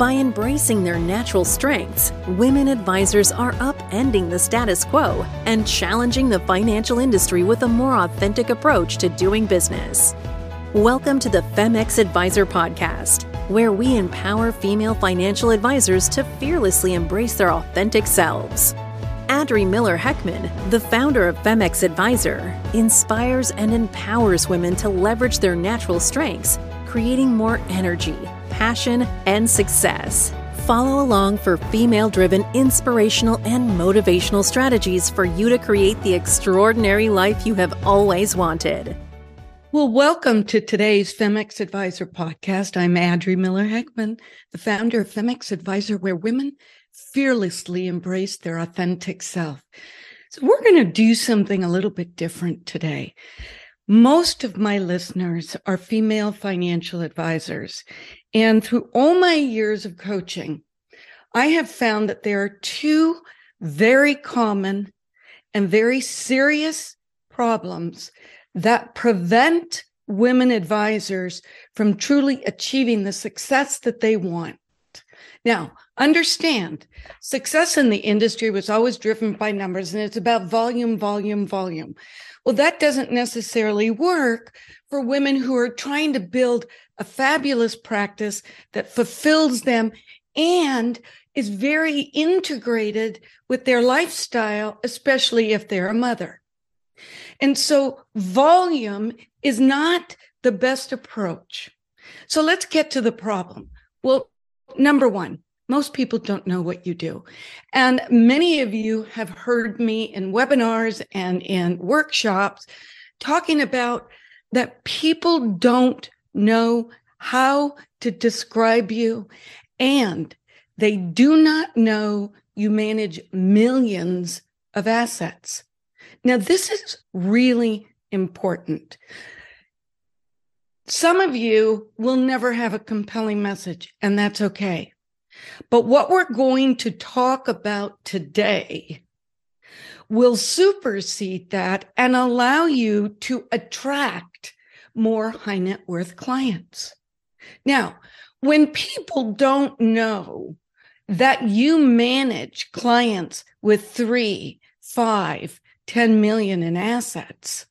By embracing their natural strengths, women advisors are upending the status quo and challenging the financial industry with a more authentic approach to doing business. Welcome to the femXadvisor Podcast, where we empower female financial advisors to fearlessly embrace their authentic selves. Adri Miller Heckman, the founder of femXadvisor, inspires and empowers women to leverage their natural strengths, creating more energy passion, and success. Follow along for female driven inspirational and motivational strategies for you to create the extraordinary life you have always wanted. Well, welcome to today's femXadvisor podcast. I'm Adri Miller Heckman, the founder of femXadvisor, where women fearlessly embrace their authentic self. So, we're going to do something a little bit different today. Most of my listeners are female financial advisors. And through all my years of coaching, I have found that there are two very common and very serious problems that prevent women advisors from truly achieving the success that they want. Now, understand success in the industry was always driven by numbers and it's about volume, volume, volume. Well, that doesn't necessarily work for women who are trying to build a fabulous practice that fulfills them and is very integrated with their lifestyle, especially if they're a mother. And so volume is not the best approach. So let's get to the problem. Well, number one, most people don't know what you do. And many of you have heard me in webinars and in workshops talking about that people don't know how to describe you and they do not know you manage millions of assets. Now, this is really important. Some of you will never have a compelling message, and that's okay. But what we're going to talk about today will supersede that and allow you to attract more high net worth clients. Now, when people don't know that you manage clients with three, five, 10 million in assets,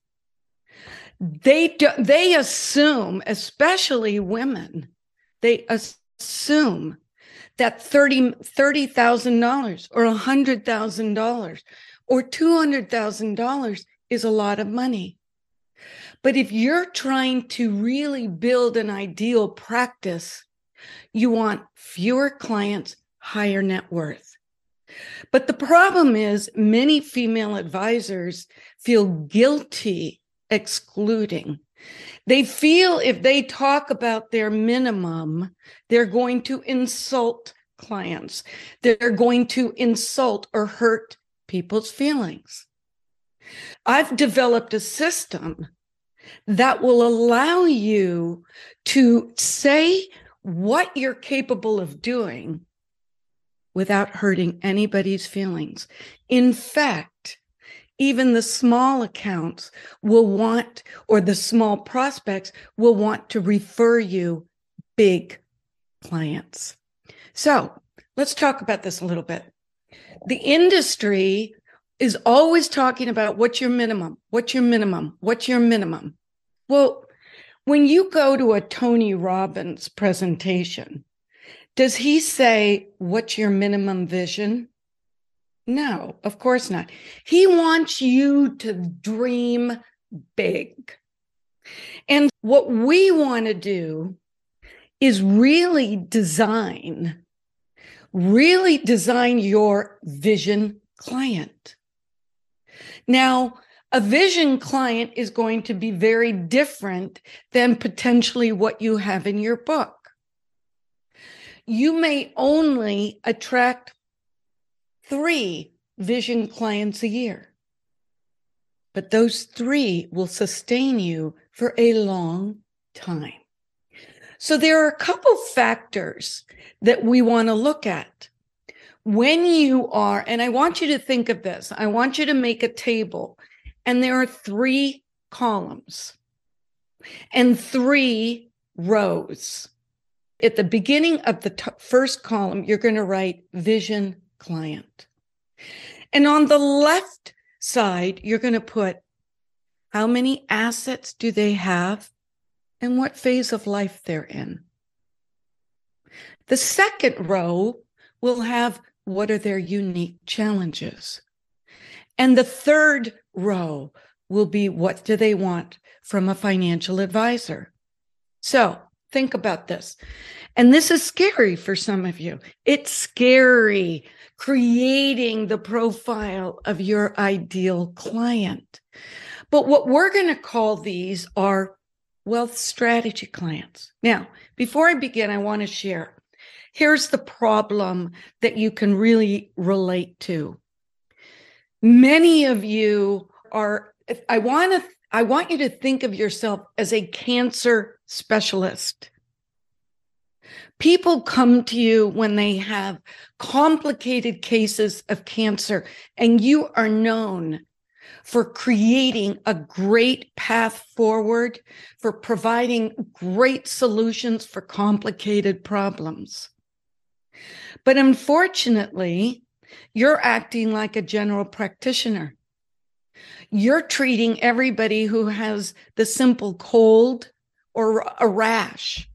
they do, they assume, especially women, they assume that $30, $30,000 or $100,000 or $200,000 is a lot of money. But if you're trying to really build an ideal practice, you want fewer clients, higher net worth. But the problem is, many female advisors feel guilty excluding they feel if they talk about their minimum, they're going to insult clients. They're going to insult or hurt people's feelings. I've developed a system that will allow you to say what you're capable of doing without hurting anybody's feelings. In fact, even the small accounts will want, or the small prospects will want to refer you big clients. So let's talk about this a little bit. The industry is always talking about what's your minimum, what's your minimum, what's your minimum. Well, when you go to a Tony Robbins presentation, does he say, What's your minimum vision? No, of course not. He wants you to dream big. And what we want to do is really design, really design your vision client. Now, a vision client is going to be very different than potentially what you have in your book. You may only attract three vision clients a year. But those three will sustain you for a long time. So there are a couple factors that we want to look at. When you are, and I want you to think of this, I want you to make a table, and there are three columns and three rows. at the beginning of the t- first column, you're going to write vision client. And on the left side, you're going to put how many assets do they have and what phase of life they're in. The second row will have what are their unique challenges. And the third row will be what do they want from a financial advisor? So think about this. And this is scary for some of you. It's scary creating the profile of your ideal client. But what we're going to call these are wealth strategy clients. Now, before I begin, I want to share here's the problem that you can really relate to. Many of you are, I want to, I want you to think of yourself as a cancer specialist. People come to you when they have complicated cases of cancer, and you are known for creating a great path forward, for providing great solutions for complicated problems. But unfortunately, you're acting like a general practitioner. You're treating everybody who has the simple cold or a rash.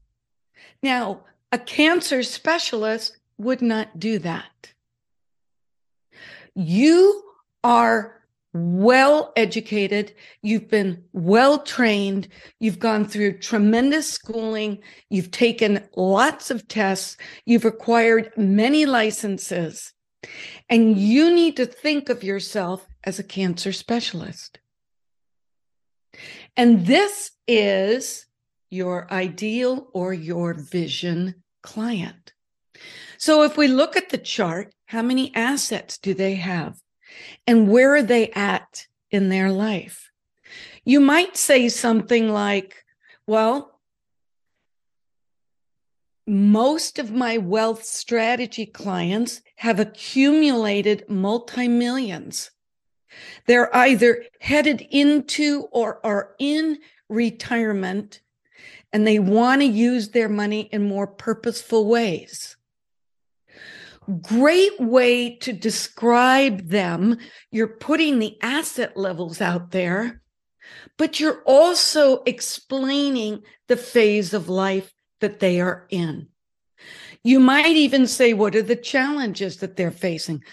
Now, a cancer specialist would not do that. You are well educated, you've been well trained, you've gone through tremendous schooling, you've taken lots of tests, you've acquired many licenses, and you need to think of yourself as a cancer specialist. And this is your ideal or your vision client. So if we look at the chart, how many assets do they have? and where are they at in their life? You might say something like, well, most of my wealth strategy clients have accumulated multi millions. They're either headed into or are in retirement and they want to use their money in more purposeful ways great way to describe them. You're putting the asset levels out there, but you're also explaining the phase of life that they are in. You might even say, what are the challenges that they're facing?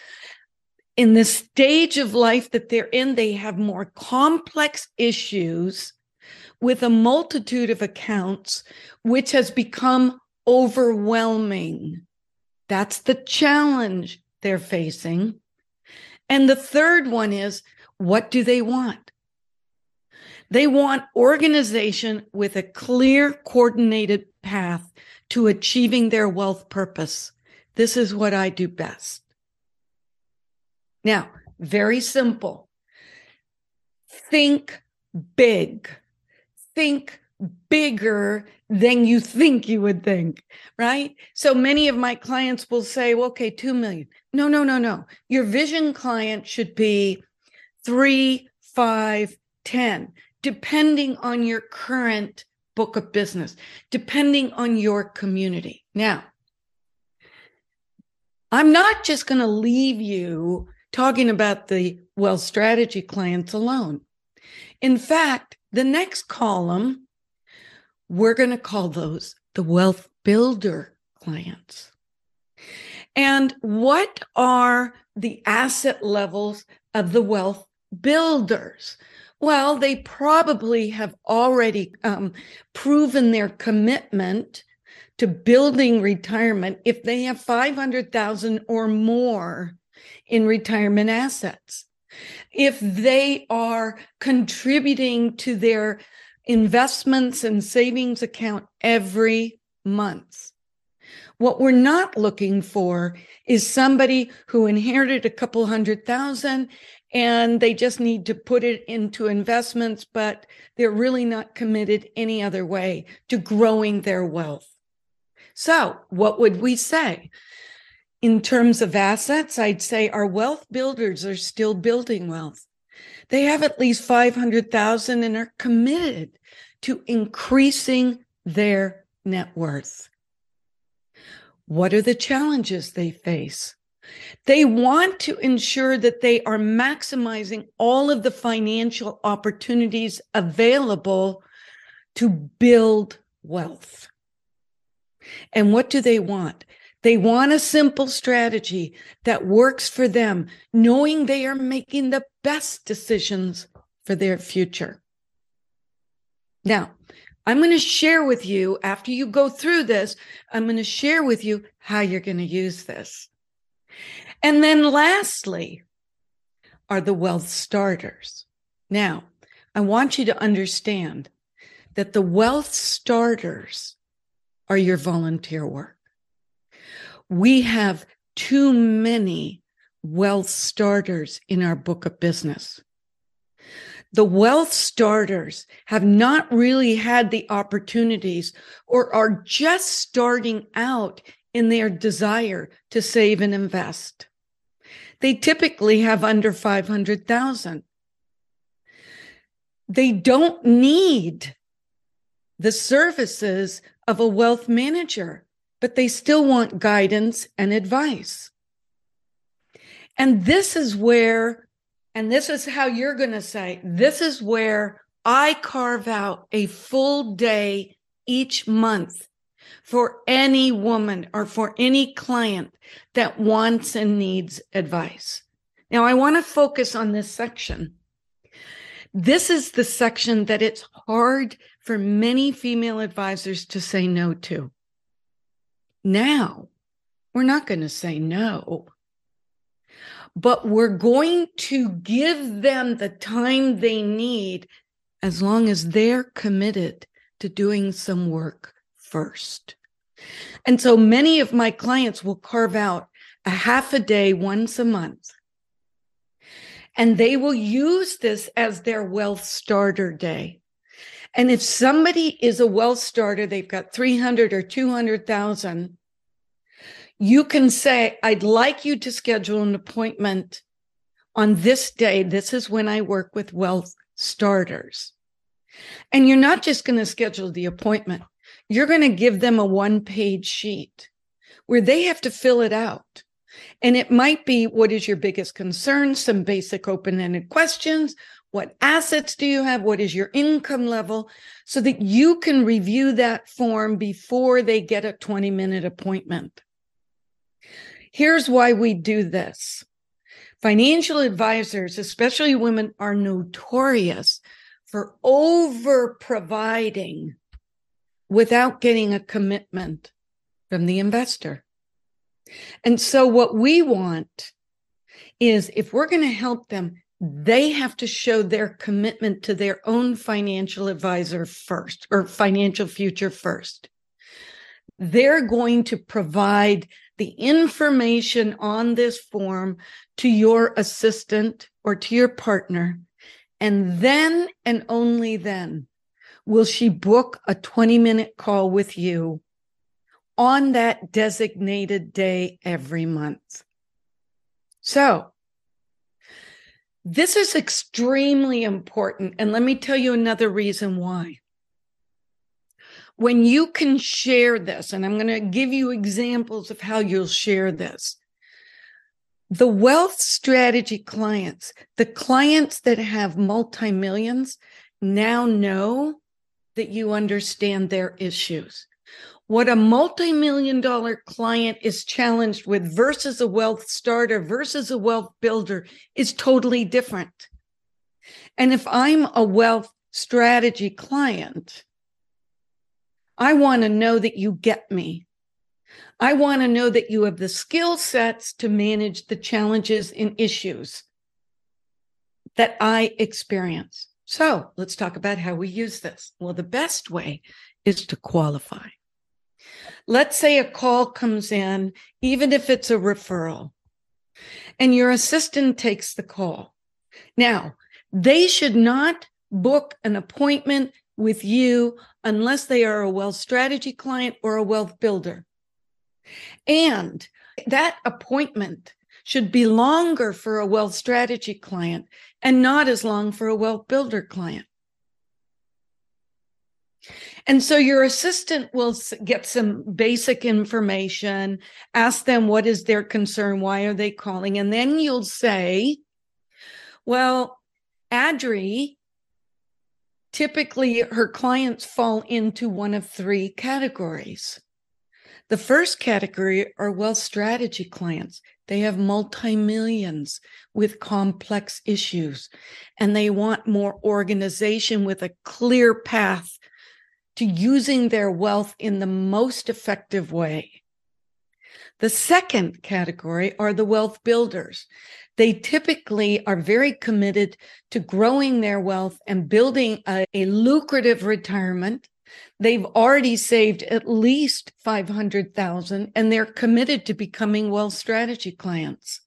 In the stage of life that they're in, they have more complex issues with a multitude of accounts, which has become overwhelming. That's the challenge they're facing. And the third one is what do they want? They want organization with a clear, coordinated path to achieving their wealth purpose. This is what I do best. Now, very simple. Think big. Think bigger than you think you would think, right? So many of my clients will say, well, okay, 2 million. No, no, no, no. Your vision client should be three, five, ten, depending on your current book of business, depending on your community. Now, I'm not just going to leave you talking about the wealth strategy clients alone. In fact, the next column we're going to call those the wealth builder clients. And what are the asset levels of the wealth builders? Well, they probably have already um, proven their commitment to building retirement if they have 500,000 or more in retirement assets. If they are contributing to their investments and savings account every month. What we're not looking for is somebody who inherited a couple hundred thousand and they just need to put it into investments, but they're really not committed any other way to growing their wealth. So, what would we say? In terms of assets, I'd say our wealth builders are still building wealth. They have at least 500,000 and are committed to increasing their net worth. what are the challenges they face? They want to ensure that they are maximizing all of the financial opportunities available to build wealth. And what do they want? They want a simple strategy that works for them, knowing they are making the best decisions for their future. Now, I'm going to share with you after you go through this, I'm going to share with you how you're going to use this. And then lastly are the wealth starters. Now, I want you to understand that the wealth starters are your volunteer work. We have too many wealth starters in our book of business. The wealth starters have not really had the opportunities or are just starting out in their desire to save and invest. They typically have under 500,000. They don't need the services of a wealth manager, but they still want guidance and advice. And this is where, and this is how you're going to say, this is where I carve out a full day each month for any woman or for any client that wants and needs advice. Now, I want to focus on this section. This is the section that it's hard for many female advisors to say no to. Now, we're not going to say no, but we're going to give them the time they need as long as they're committed to doing some work first. And so many of my clients will carve out a half a day once a month. And they will use this as their wealth starter day. And if somebody is a wealth starter, they've got 300 or 200,000, you can say, I'd like you to schedule an appointment on this day. This is when I work with wealth starters. And you're not just going to schedule the appointment. You're going to give them a one page sheet where they have to fill it out. And it might be what is your biggest concern? Some basic open ended questions. What assets do you have? What is your income level? So that you can review that form before they get a 20 minute appointment. Here's why we do this. Financial advisors, especially women, are notorious for over providing without getting a commitment from the investor. And so, what we want is if we're going to help them they have to show their commitment to their own financial advisor first or financial future first. They're going to provide the information on this form to your assistant or to your partner. And then and only then will she book a 20 minute call with you on that designated day every month. So this is extremely important. And let me tell you another reason why. When you can share this, and I'm going to give you examples of how you'll share this. The wealth strategy clients, the clients that have multi millions now know that you understand their issues what a multi-million dollar client is challenged with versus a wealth starter versus a wealth builder is totally different. And if I'm a wealth strategy client, I want to know that you get me. I want to know that you have the skill sets to manage the challenges and issues that I experience. So let's talk about how we use this. Well, the best way is to qualify. Let's say a call comes in, even if it's a referral, and your assistant takes the call. Now, they should not book an appointment with you unless they are a wealth strategy client or a wealth builder. And that appointment should be longer for a wealth strategy client and not as long for a wealth builder client. And so your assistant will get some basic information, ask them what is their concern, why are they calling, and then you'll say, well, Adri, typically her clients fall into one of three categories. The first category are wealth strategy clients. They have multi millions with complex issues and they want more organization with a clear path to using their wealth in the most effective way. The second category are the wealth builders. They typically are very committed to growing their wealth and building a, a lucrative retirement. They've already saved at least 500,000 and they're committed to becoming wealth strategy clients.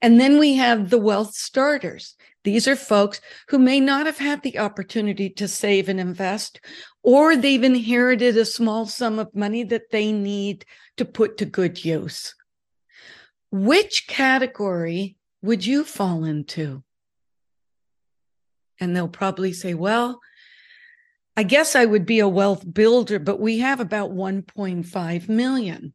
And then we have the wealth starters. These are folks who may not have had the opportunity to save and invest, or they've inherited a small sum of money that they need to put to good use. Which category would you fall into? And they'll probably say, well, I guess I would be a wealth builder, but we have about 1.5 million.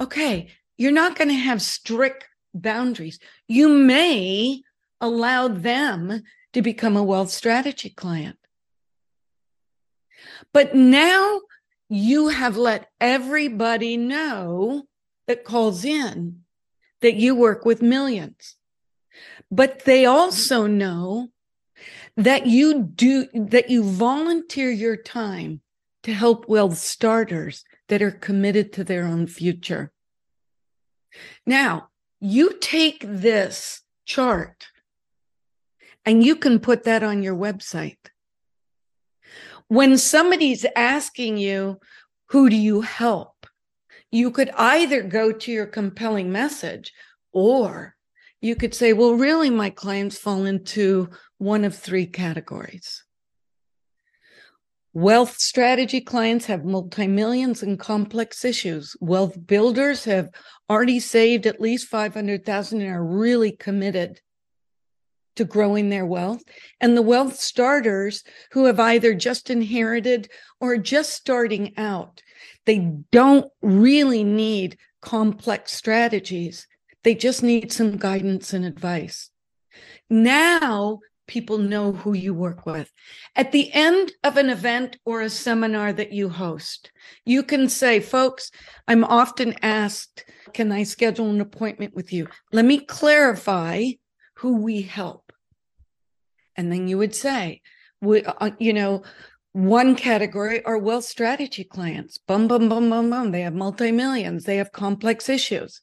Okay, you're not going to have strict boundaries. You may allow them to become a wealth strategy client. But now you have let everybody know that calls in that you work with millions. But they also know that you do, that you volunteer your time to help wealth starters that are committed to their own future. Now, you take this chart and you can put that on your website. When somebody's asking you, who do you help? You could either go to your compelling message or you could say, well, really, my clients fall into one of three categories. Wealth strategy clients have multi millions and complex issues. Wealth builders have already saved at least 500,000 and are really committed to growing their wealth, and the wealth starters who have either just inherited or just starting out. They don't really need complex strategies. They just need some guidance and advice. Now people know who you work with. At the end of an event or a seminar that you host, you can say, folks, I'm often asked, can I schedule an appointment with you? Let me clarify who we help. And then you would say, we, uh, you know, one category are wealth strategy clients. Boom, boom, boom, boom, boom. They have multi millions. They have complex issues.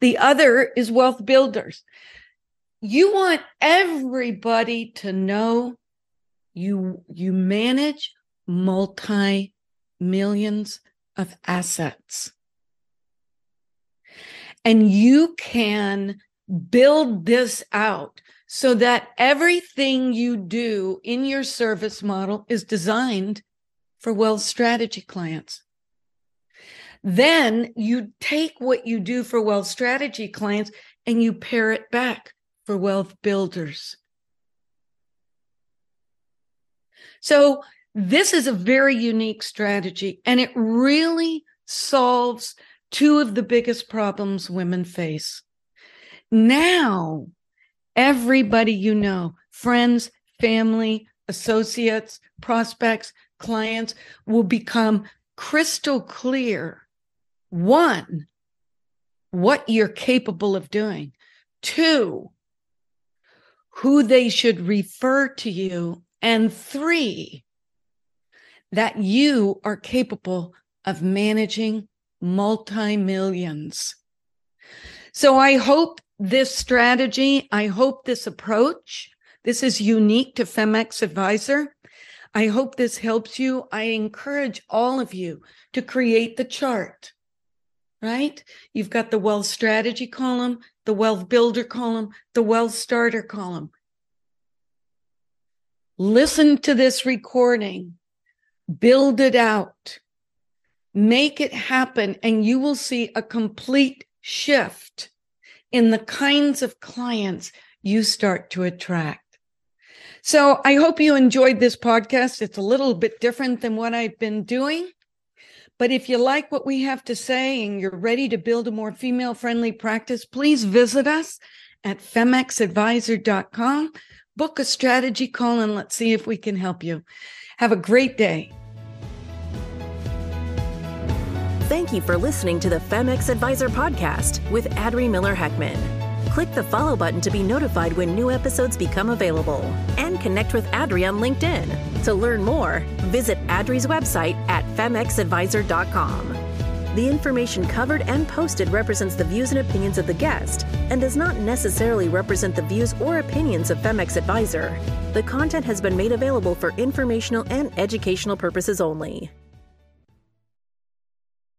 The other is wealth builders. You want everybody to know you, you manage multi millions of assets. And you can build this out so that everything you do in your service model is designed for wealth strategy clients. Then you take what you do for wealth strategy clients and you pair it back for wealth builders. So this is a very unique strategy and it really solves two of the biggest problems women face. Now everybody you know, friends, family, associates, prospects, clients will become crystal clear. One, what you're capable of doing. Two, who they should refer to you. And three, that you are capable of managing multi millions. So I hope this strategy, I hope this approach, this is unique to femXadvisor. I hope this helps you. I encourage all of you to create the chart, right? You've got the wealth strategy column, the wealth builder column, the wealth starter column. Listen to this recording, build it out, make it happen, and you will see a complete shift in the kinds of clients you start to attract. So I hope you enjoyed this podcast. It's a little bit different than what I've been doing. But if you like what we have to say and you're ready to build a more female friendly practice, please visit us at femXadvisor.com. Book a strategy call and let's see if we can help you. Have a great day. Thank you for listening to the femXadvisor podcast with Adri Miller Heckman. Click the follow button to be notified when new episodes become available and connect with Adri on LinkedIn. To learn more, visit Adri's website at femXadvisor.com. The information covered and posted represents the views and opinions of the guest and does not necessarily represent the views or opinions of femXadvisor. The content has been made available for informational and educational purposes only.